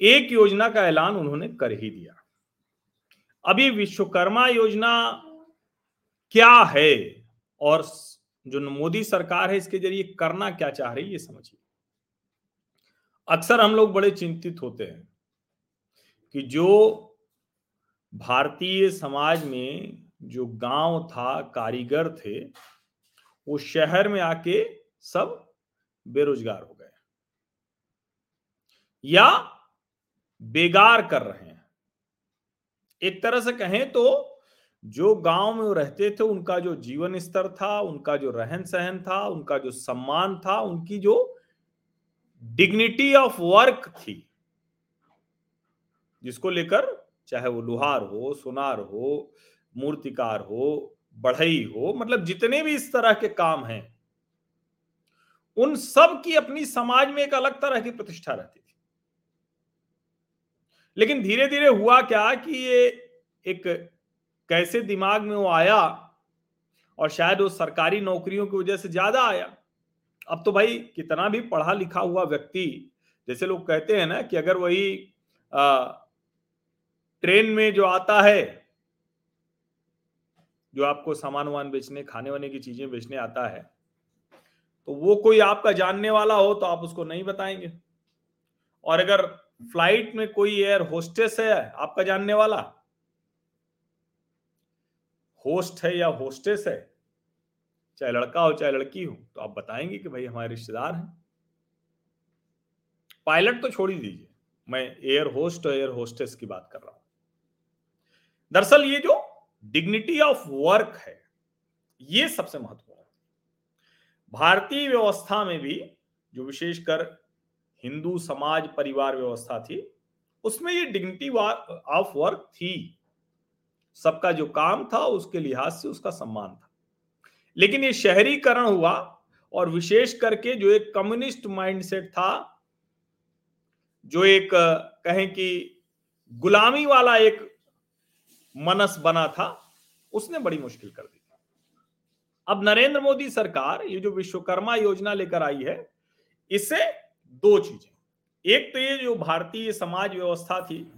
एक योजना का ऐलान उन्होंने कर ही दिया। अभी विश्वकर्मा योजना क्या है और जो मोदी सरकार है, इसके ज़रिए करना क्या चाह रही है, ये समझिए। अक्सर हम लोग बड़े चिंतित होते हैं कि जो भारतीय समाज में जो गाँव था, कारीगर थे, वो शहर में आके सब बेरोजगार हो गए। या बेगार कर रहे हैं। एक तरह से कहें तो जो गाँव में रहते थे, उनका जो जीवन स्तर था, उनका जो रहन सहन था, उनका जो सम्मान था, उनकी जो डिग्निटी ऑफ़ वर्क थी, जिसको लेकर चाहे वो लुहार हो, सुनार हो, मूर्तिकार हो, बढ़ई हो मतलब जितने भी इस तरह के काम हैं, उन सब की अपनी समाज में एक अलग तरह की प्रतिष्ठा रहती थी। लेकिन धीरे धीरे हुआ क्या कि ये एक कैसे दिमाग में वो आया और शायद वो सरकारी नौकरियों की वजह से ज़्यादा आया। अब तो भाई कितना भी पढ़ा लिखा हुआ व्यक्ति जैसे लोग कहते हैं ना कि अगर वही आ, ट्रेन में जो आता है जो आपको सामान वामान बेचने खाने वाने की चीज़ें बेचने आता है तो वो कोई आपका जानने वाला हो तो आप उसको नहीं बताएँगे। और अगर फ़्लाइट में कोई एयर होस्टेस है? आपका जानने वाला? होस्ट है या होस्टेस है? चाहे लड़का हो, चाहे लड़की हो तो आप बताएँगे कि भाई हमारे रिश्तेदार हैं। पायलट तो छोड़ ही दीजिए। मैं एयर होस्ट और एयर होस्टेस की बात कर रहा हूँ। दरअसल ये जो डिग्निटी ऑफ़ वर्क है, ये सबसे महत्वपूर्ण है। भारतीय व्यवस्था में भी, जो विशेषकर हिंदू समाज परिवार व्यवस्था थी, उसमें ये डिग्निटी ऑफ़ वर्क थी। सबका जो काम था, उसके लिहाज से उसका सम्मान था। लेकिन ये शहरीकरण हुआ और विशेष करके जो एक कम्युनिस्ट माइंडसेट था, जो एक, कहें कि गुलामी वाला एक मनस बना था, उसने बड़ी मुश्किल कर दी अब नरेंद्र मोदी सरकार, ये जो विश्वकर्मा योजना लेकर आई है इससे दो चीज़ें एक तो ये जो भारतीय समाज व्यवस्था थी,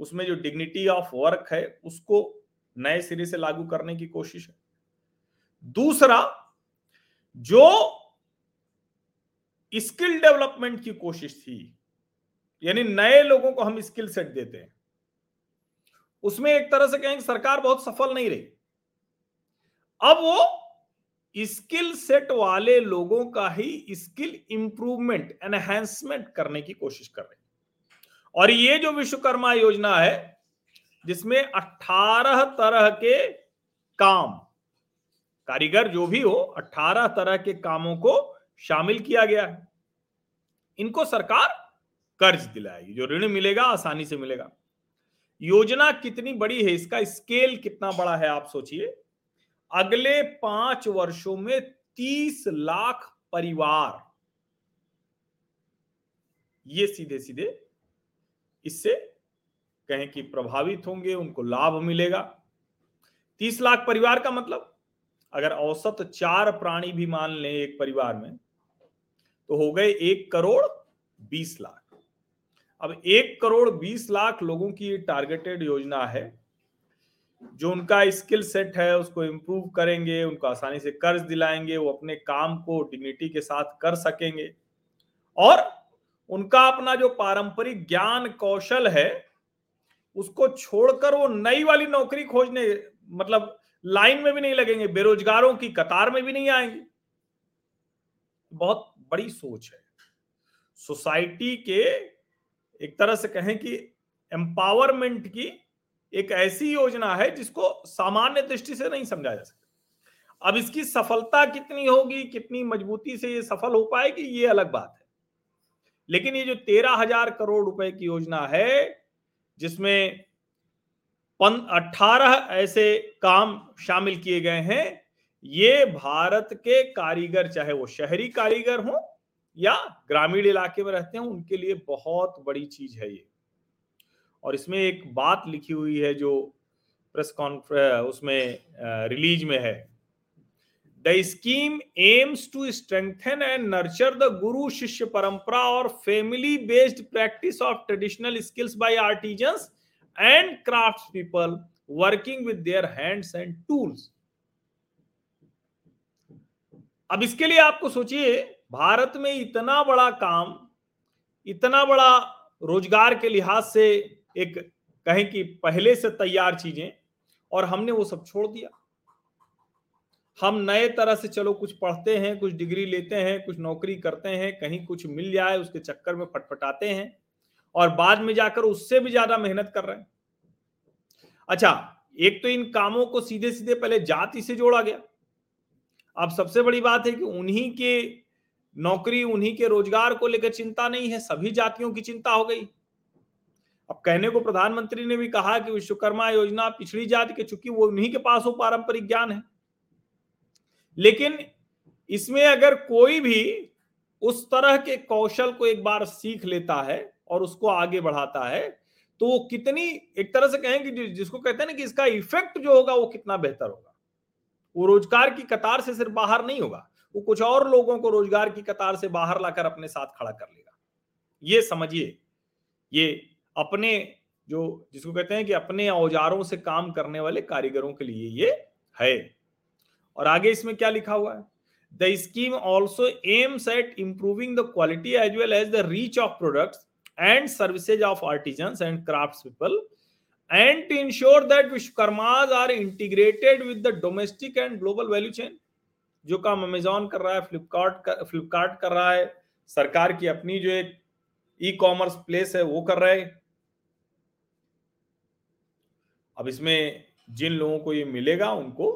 उसमें जो डिग्निटी ऑफ़ वर्क है, उसको नए सिरे से लागू करने की कोशिश है। दूसरा, जो स्किल डेवलपमेंट की कोशिश थी, यानी नए लोगों को हम स्किल सेट देते हैं, उसमें एक तरह से कहेंगे सरकार बहुत सफल नहीं रही। अब वो स्किल सेट वाले लोगों का ही स्किल इंप्रूवमेंट एनहेंसमेंट करने की कोशिश कर रही और ये जो विश्वकर्मा योजना है, जिसमें 18 तरह के काम, कारीगर जो भी हो 18 तरह के कामों को शामिल किया गया है। इनको सरकार कर्ज दिलाएगी, जो ऋण मिलेगा, आसानी से मिलेगा। योजना कितनी बड़ी है, इसका स्केल कितना बड़ा है, आप सोचिए। अगले पाँच वर्षों में तीस लाख परिवार। ये सीधे सीधे इससे कहें कि प्रभावित होंगे, उनको लाभ मिलेगा। तीस लाख परिवार का मतलब अगर औसत चार प्राणी भी मान लें एक परिवार में तो हो गए एक करोड़ बीस लाख। अब एक करोड़ बीस लाख लोगों की टारगेटेड योजना है जो उनका स्किल सेट है, उसको इम्प्रूव करेंगे, उनको आसानी से कर्ज दिलाएँगे, वो अपने काम को डिग्निटी के साथ कर सकेंगे। और उनका अपना जो पारंपरिक ज्ञान कौशल है, उसको छोड़कर वो नई वाली नौकरी खोजने मतलब लाइन में भी नहीं लगेंगे, बेरोजगारों की कतार में भी नहीं आएँगे। बहुत बड़ी सोच है। सोसाइटी के एक तरह से कहें कि एम्पावरमेंट की एक ऐसी योजना है जिसको सामान्य दृष्टि से नहीं समझा जा सकता। अब इसकी सफलता कितनी होगी, कितनी मजबूती से ये सफल हो पाएगी, ये अलग बात है। लेकिन ये जो तेरह हज़ार करोड़ रुपए की योजना है, जिसमें अठारह ऐसे काम शामिल किए गए हैं, ये भारत के कारीगर, चाहे वो शहरी कारीगर हो या ग्रामीण इलाके में रहते हैं, उनके लिए बहुत बड़ी चीज़ है ये। और इसमें एक बात लिखी हुई है जो प्रेस कॉन्फ्रेंस उसमें रिलीज़ में है। The scheme aims to strengthen and nurture the guru shishya parampara और family based practice of traditional skills by artisans and craft people working with their hands and tools अब इसके लिए आपको सोचिए, भारत में इतना बड़ा काम, इतना बड़ा रोज़गार के लिहाज से एक कहें कि पहले से तैयार चीज़ें और हमने वो सब छोड़ दिया। हम नए तरह से चलो, कुछ पढ़ते हैं, कुछ डिग्री लेते हैं, कुछ नौकरी करते हैं, कहीं कुछ मिल जाए, उसके चक्कर में फटफटाते हैं और बाद में जाकर उससे भी ज़्यादा मेहनत कर रहे हैं। अच्छा एक तो इन कामों को सीधे सीधे पहले जाति से जोड़ा गया। अब सबसे बड़ी बात है कि उन्हीं के नौकरी, उन्हीं के रोज़गार को लेकर चिंता नहीं है, सभी जातियों की चिंता हो गई। अब कहने को प्रधानमंत्री ने भी कहा कि विश्वकर्मा योजना पिछड़ी जाति के, चूँकि वो उन्हीं के पास वो पारंपरिक ज्ञान है। लेकिन इसमें अगर कोई भी उस तरह के कौशल को एक बार सीख लेता है और उसको आगे बढ़ाता है तो वो कितनी, एक तरह से कहेंगे जिसको कहते हैं ना कि इसका इफ़ेक्ट जो होगा वो कितना बेहतर होगा। वो रोज़गार की कतार से सिर्फ़ बाहर नहीं होगा, वो कुछ और लोगों को रोज़गार की कतार से बाहर लाकर अपने साथ खड़ा कर लेगा। ये समझिए, ये अपने जो, जिसको कहते हैं कि अपने औजारों से काम करने वाले कारीगरों के लिए ये है। और आगे इसमें क्या लिखा हुआ है? The scheme also aims at improving the quality as well as the reach of products and services of artisans and craft people and to ensure that Vishwakarmas are integrated with the domestic and global value chain जो काम Amazon कर रहा है फ्लिपकार्ट कर फ्लिपकार्ट कर रहा है, सरकार की अपनी जो एक ई कॉमर्स प्लेस है, वो कर रहा है। अब इसमें जिन लोगों को ये मिलेगा, उनको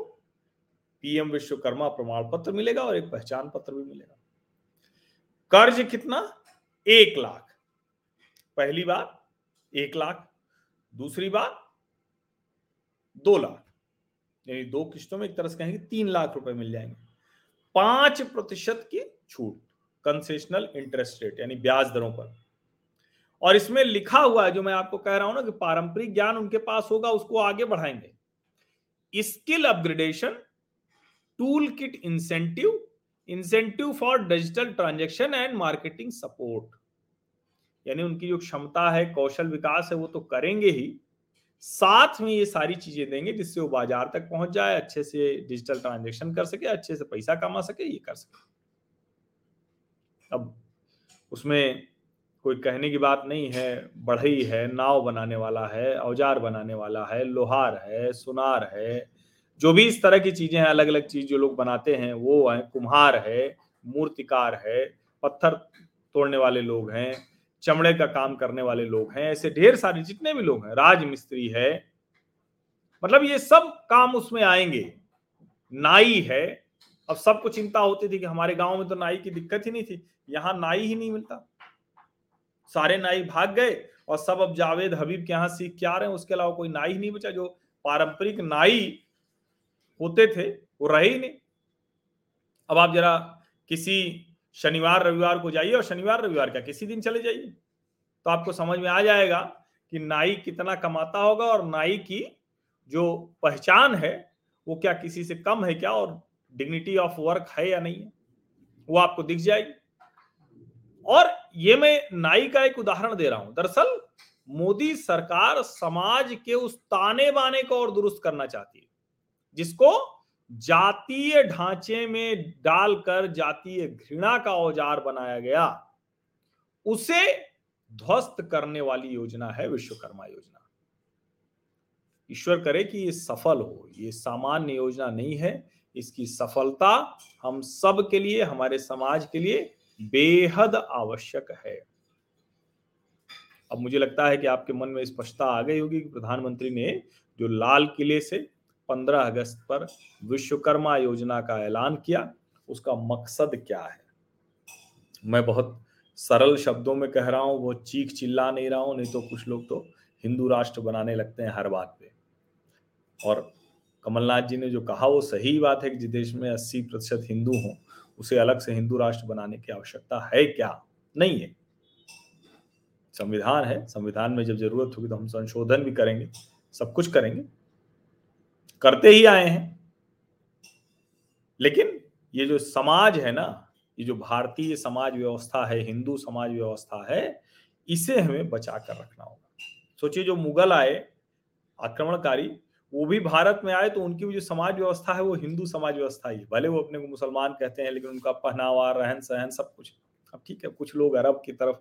पीएम विश्वकर्मा प्रमाण पत्र मिलेगा और एक पहचान पत्र भी मिलेगा। कर्ज कितना? एक लाख। पहली बार एक लाख, दूसरी बार दो लाख। यानी दो किस्तों में एक तरह से कहेंगे तीन लाख रुपए मिल जाएँगे। पाँच प्रतिशत की छूट कंसेशनल इंटरेस्ट रेट यानी ब्याज दरों पर। और इसमें लिखा हुआ है, जो मैं आपको कह रहा हूँ ना कि पारंपरिक ज्ञान उनके पास होगा, उसको आगे बढ़ाएँगे। Skill upgradation tool kit incentive incentive for digital transaction and marketing support. यानी उनकी जो क्षमता है, कौशल विकास है, वो तो करेंगे ही। साथ में ये सारी चीज़ें देंगे जिससे वो बाज़ार तक पहुँच जाए, अच्छे से डिजिटल ट्रांजेक्शन कर सके, अच्छे से पैसा कमा सके, ये कर सके। अब उसमें कोई कहने की बात नहीं है, बढ़ई है, नाव बनाने वाला है, औज़ार बनाने वाला है, लोहार है, सुनार है, जो भी इस तरह की चीज़ें हैं अलग अलग चीज़ जो लोग बनाते हैं, वो है, कुम्हार है, मूर्तिकार है, पत्थर तोड़ने वाले लोग हैं, चमड़े का काम करने वाले लोग हैं, ऐसे ढेर सारे जितने भी लोग हैं, राजमिस्त्री है मतलब ये सब काम उसमें आएँगे। नाई है, अब सबको चिंता होती थी कि हमारे गाँव में तो नाई की दिक्कत ही नहीं थी, यहाँ नाई ही नहीं मिलता। सारे नाई भाग गए और सब अब जावेद हबीब के यहाँ सीख के आ रहे हैं। उसके अलावा कोई नाई नहीं बचा, जो पारंपरिक नाई होते थे, वो रहे ही नहीं। अब आप जरा किसी शनिवार रविवार को जाइए और शनिवार रविवार क्या, किसी दिन चले जाइए। तो आपको समझ में आ जाएगा कि नाई कितना कमाता होगा और नाई की जो पहचान है, वो क्या किसी से कम है क्या, और डिग्निटी ऑफ़ वर्क है या नहीं है, वो आपको दिख जाएगी। और ये मैं नाई का एक उदाहरण दे रहा हूँ। दरअसल, मोदी सरकार समाज के उस ताने बाने को और दुरुस्त करना चाहती है, जिसको जातीय ढांचे में डालकर जातीय घृणा का औज़ार बनाया गया, उसे ध्वस्त करने वाली योजना है विश्वकर्मा योजना। ईश्वर करे कि ये सफल हो, ये सामान्य योजना नहीं है, इसकी सफलता हम सब के लिए, हमारे समाज के लिए बेहद आवश्यक है। अब मुझे लगता है कि आपके मन में स्पष्टता आ गई होगी कि प्रधानमंत्री ने जो लाल किले से 15 अगस्त पर विश्वकर्मा योजना का ऐलान किया, उसका मकसद क्या है? मैं बहुत सरल शब्दों में कह रहा हूँ वो चीख चिल्ला नहीं रहा हूँ, नहीं तो कुछ लोग तो हिंदू राष्ट्र बनाने लगते हैं हर बात पे। और कमलनाथ जी ने जो कहा, वो सही बात है कि जिस देश में 80 प्रतिशत हिंदू हों उसे अलग से हिंदू राष्ट्र बनाने की आवश्यकता है क्या? नहीं है। संविधान है। संविधान में जब ज़रूरत होगी तो हम संशोधन भी करेंगे, सब कुछ करेंगे। करते ही आए हैं। लेकिन ये जो समाज है ना, ये जो भारतीय समाज व्यवस्था है, हिंदू समाज व्यवस्था है, इसे हमें बचा कर रखना होगा। सोचिए जो मुगल आए, आक्रमणकारी वो भी भारत में आए तो उनकी भी जो समाज व्यवस्था है, वो हिंदू समाज व्यवस्था ही भले वो अपने को मुसलमान कहते हैं, लेकिन उनका पहनावा, रहन सहन सब कुछ। अब ठीक है, कुछ लोग अरब की तरफ़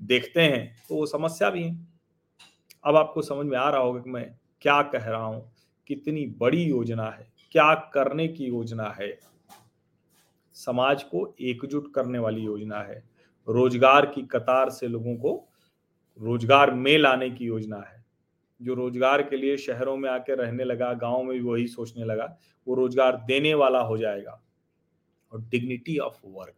देखते हैं तो वो समस्या भी है। अब आपको समझ में आ रहा होगा कि मैं क्या कह रहा हूँ, कितनी बड़ी योजना है, क्या करने की योजना है। समाज को एकजुट करने वाली योजना है। रोज़गार की कतार से लोगों को रोज़गार में लाने की योजना है। जो रोज़गार के लिए शहरों में आके रहने लगा, गाँव में भी वही सोचने लगा, वो रोज़गार देने वाला हो जाएगा। और डिग्निटी ऑफ़ वर्क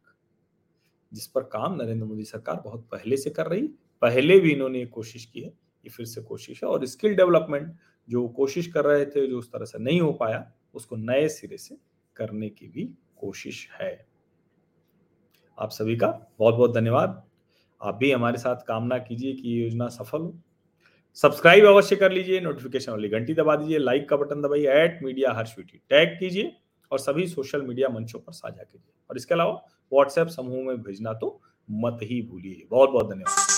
जिस पर काम नरेंद्र मोदी सरकार बहुत पहले से कर रही, पहले भी इन्होंने ये कोशिश की है, ये फिर से कोशिश है। और स्किल डेवलपमेंट जो कोशिश कर रहे थे, जो उस तरह से नहीं हो पाया, उसको नए सिरे से करने की भी कोशिश है। आप सभी का बहुत बहुत धन्यवाद। आप भी हमारे साथ कामना कीजिए कि ये योजना सफल हो। सब्सक्राइब अवश्य कर लीजिए नोटिफिकेशन वाली घंटी दबा दीजिए लाइक का बटन दबाइए at media her sweety tag कीजिए और सभी सोशल मीडिया मंचों पर साझा कीजिए। और इसके अलावा व्हाट्सएप समूह में भेजना तो मत ही भूलिए। बहुत बहुत धन्यवाद।